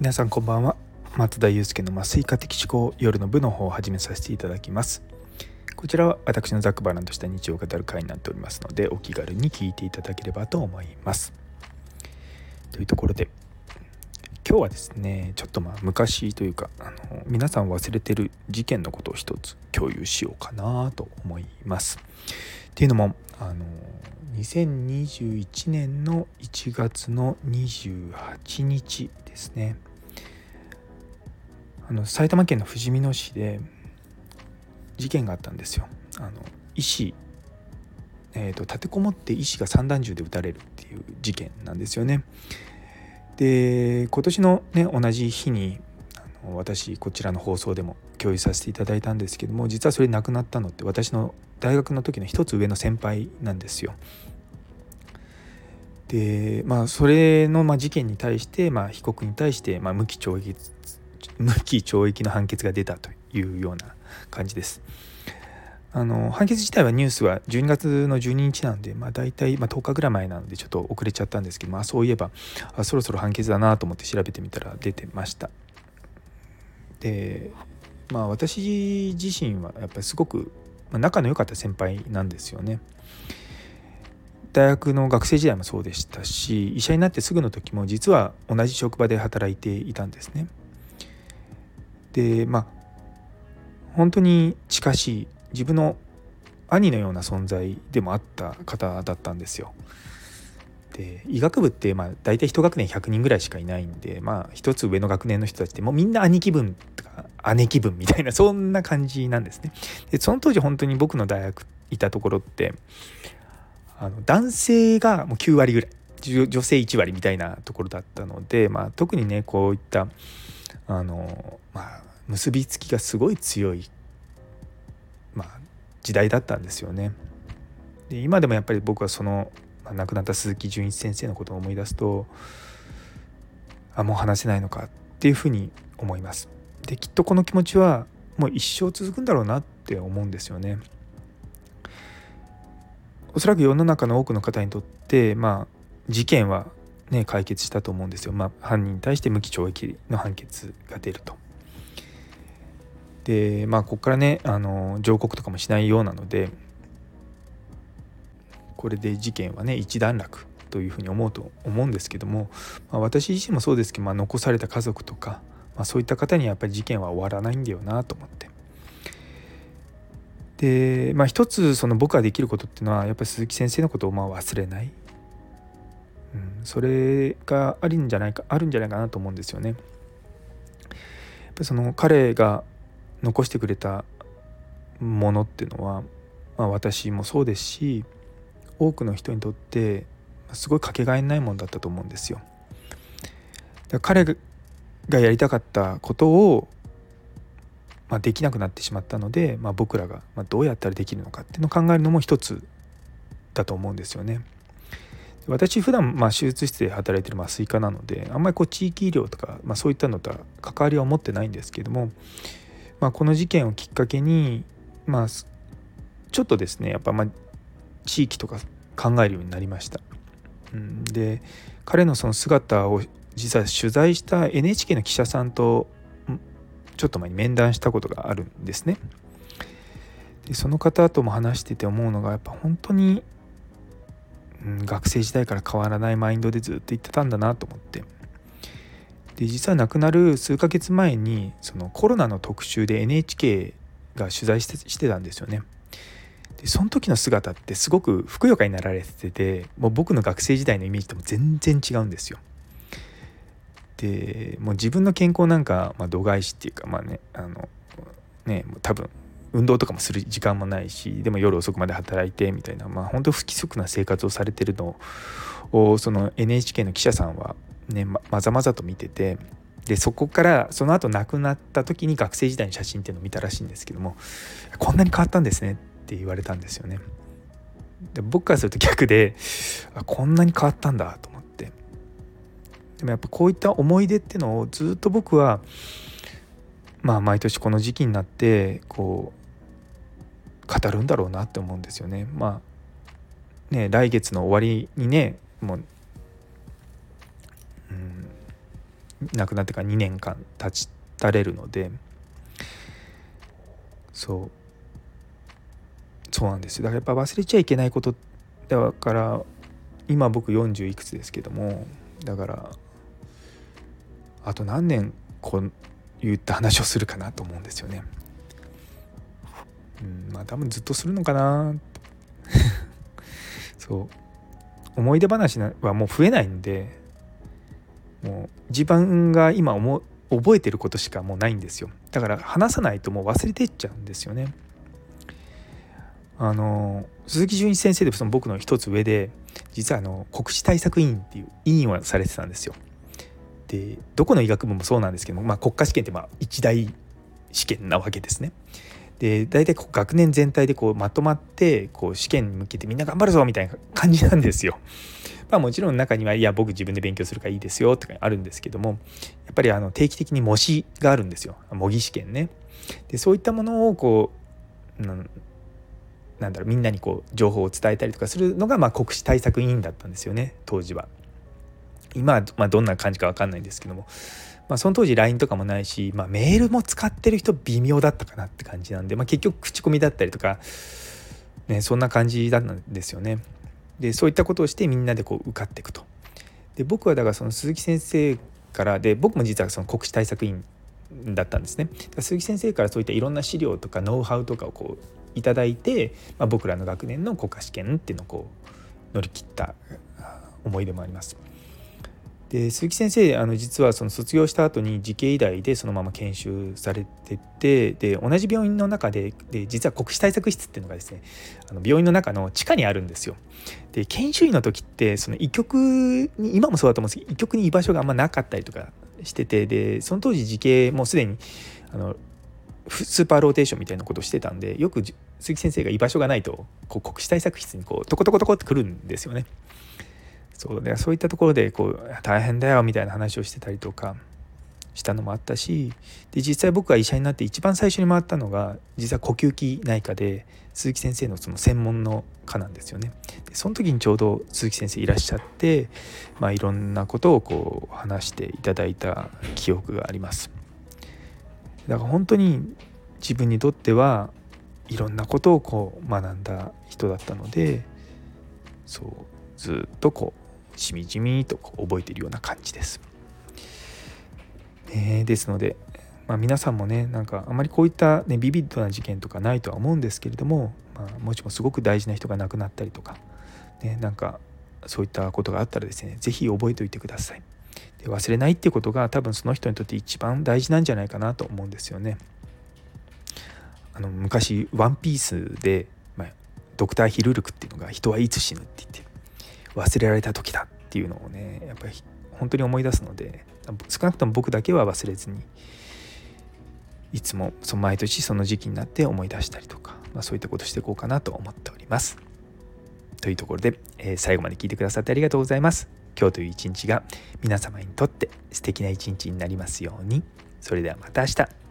皆さんこんばんは。松田祐介の麻酔科的思考夜の部の方を始めさせていただきます。こちらは私のざっくばらんとした日常を語る会になっておりますのでお気軽に聞いていただければと思います。というところで今日はですねちょっとまあ昔というかあの皆さん忘れてる事件のことを一つ共有しようかなと思います。っていうのもあの2021年の1月の28日ですね。あの埼玉県のふじみ野市で事件があったんですよ。あの医師、えーと、立てこもって医師が散弾銃で撃たれるっていう事件なんですよね。で今年の、ね、同じ日にあの私こちらの放送でも共有させていただいたんですけども実はそれ亡くなったのって私の大学の時の一つ上の先輩なんですよ。でまあそれのまあ事件に対してまあ被告に対してまあ無期懲役無期懲役の判決が出たというような感じです。あの判決自体はニュースは12月の12日なんで、まあ、大体、まあ、10日ぐらい前なのでちょっと遅れちゃったんですけど、まあ、そういえばあそろそろ判決だなと思って調べてみたら出てました。でまあ私自身はやっぱりすごく仲の良かった先輩なんですよね。大学の学生時代もそうでしたし医者になってすぐの時も実は同じ職場で働いていたんですね。でまあ本当に近しい自分の兄のような存在でもあった方だったんですよ。で医学部ってまあ大体1学年100人ぐらいしかいないんでまあ一つ上の学年の人たちってもうみんな兄貴分とか姉貴分みたいなそんな感じなんですね。でその当時本当に僕の大学いたところってあの男性がもう9割ぐらい女性1割みたいなところだったので、まあ、特にねこういったあの、まあ、結びつきがすごい強い、まあ、時代だったんですよね。で今でもやっぱり僕はその、まあ、亡くなった鈴木純一先生のことを思い出すとあもう話せないのかっていうふうに思います。できっとこの気持ちはもう一生続くんだろうなって思うんですよね。おそらく世の中の多くの方にとってまあ事件はね解決したと思うんですよ。まあ、犯人に対して無期懲役の判決が出ると。でまあここからねあの上告とかもしないようなのでこれで事件はね一段落というふうに思うと思うんですけども、まあ、私自身もそうですけど、まあ、残された家族とか、まあ、そういった方にやっぱり事件は終わらないんだよなと思ってでまあ一つその僕ができることっていうのはやっぱり鈴木先生のことをまあ忘れない、うん、それがあるんじゃないかあるんじゃないかなと思うんですよね。その彼が残してくれたものっていうのは、まあ、私もそうですし多くの人にとってすごいかけがえないものだったと思うんですよ。彼がやりたかったことをまあ、できなくなってしまったので、まあ、僕らがどうやったらできるのかっていうのを考えるのも一つだと思うんですよね。私普段まあ手術室で働いてる麻酔科なのであんまりこう地域医療とか、まあ、そういったのとは関わりは持ってないんですけども、まあ、この事件をきっかけに、まあ、ちょっとですねやっぱま地域とか考えるようになりました。うん、で彼のその姿を実は取材した NHK の記者さんとちょっと前に面談したことがあるんですね。でその方とも話してて思うのがやっぱ本当に、うん、学生時代から変わらないマインドでずっと言ってたんだなと思ってで実は亡くなる数ヶ月前にそのコロナの特集で NHK が取材してしてたんですよね。でその時の姿ってすごくふくよかになられててもう僕の学生時代のイメージとも全然違うんですよ。でもう自分の健康なんか、まあ、度外視っていうかまあねあのね多分運動とかもする時間もないしでも夜遅くまで働いてみたいなまあ本当不規則な生活をされてるのをその NHK の記者さんはねままざまざと見ててでそこからその後亡くなった時に学生時代の写真っていうのを見たらしいんですけどもこんなに変わったんですねって言われたんですよね。で僕からすると逆であこんなに変わったんだと思ってでもやっぱこういった思い出っていうのをずっと僕はまあ毎年この時期になってこう語るんだろうなって思うんですよね。まあね来月の終わりにねもう、うん、亡くなってから2年間経ちたれるのでそうそうなんですよだからやっぱ忘れちゃいけないことだから今僕40いくつですけどもだからあと何年こう言った話をするかなと思うんですよね。うん、まあ多分ずっとするのかな。そう。思い出話はもう増えないんでもう自分が今思覚えてることしかもうないんですよ。だから話さないともう忘れてっちゃうんですよね。あの鈴木純一先生でその僕の一つ上で実はあの国試対策委員っていう委員をされてたんですよ。でどこの医学部もそうなんですけども、まあ、国家試験ってまあ一大試験なわけですね。で大体学年全体でこうまとまってこう試験に向けてみんな頑張るぞみたいな感じなんですよ。まあ、もちろん中にはいや僕自分で勉強するからいいですよとかあるんですけどもやっぱりあの定期的に模試があるんですよ模擬試験ね。でそういったものをこう、なんだろうみんなにこう情報を伝えたりとかするのが、まあ、国試対策委員だったんですよね当時は。今まあどんな感じか分かんないんですけどもまあ、その当時 LINE とかもないし、まあ、メールも使ってる人微妙だったかなって感じなんで、まあ、結局口コミだったりとか、ね、そんな感じだったんですよね。でそういったことをしてみんなでこう受かっていくと。で僕はだからその鈴木先生からで僕も実はその国試対策委員だったんですね。鈴木先生からそういったいろんな資料とかノウハウとかをこういただいて、まあ、僕らの学年の国家試験っていうのをこう乗り切った思い出もあります。で鈴木先生あの実はその卒業した後に慈恵医大でそのまま研修されててで同じ病院の中でで実は国試対策室っていうのがですねあの病院の中の地下にあるんですよ。で研修医の時ってその医局に今もそうだと思うんですけど医局に居場所があんまなかったりとかしててでその当時慈恵もうすでにあのスーパーローテーションみたいなことをしてたんでよく鈴木先生が居場所がないとこう国試対策室にこうトコトコトコって来るんですよね。そうでそういったところでこう大変だよみたいな話をしてたりとかしたのもあったしで実際僕が医者になって一番最初に回ったのが実は呼吸器内科で鈴木先生のその専門の科なんですよね。でその時にちょうど鈴木先生いらっしゃって、まあ、いろんなことをこう話していただいた記憶があります。だから本当に自分にとってはいろんなことをこう学んだ人だったのでそうずっとこうしみじみとこう覚えているような感じです。え、ですので、まあ、皆さんもねなんかあまりこういった、ね、ビビッドな事件とかないとは思うんですけれども、まあ、もしもすごく大事な人が亡くなったりとか、ね、なんかそういったことがあったらですね是非覚えておいてください。で忘れないっていうことが多分その人にとって一番大事なんじゃないかなと思うんですよね。あの昔「ワンピースで、まあ、ドクター・ヒルルクっていうのが「人はいつ死ぬ」って言って忘れられた時だっていうのをねやっぱり本当に思い出すので少なくとも僕だけは忘れずにいつもその毎年その時期になって思い出したりとか、まあ、そういったことしていこうかなと思っております。というところで、えー、最後まで聞いてくださってありがとうございます。今日という一日が皆様にとって素敵な一日になりますように。それではまた明日。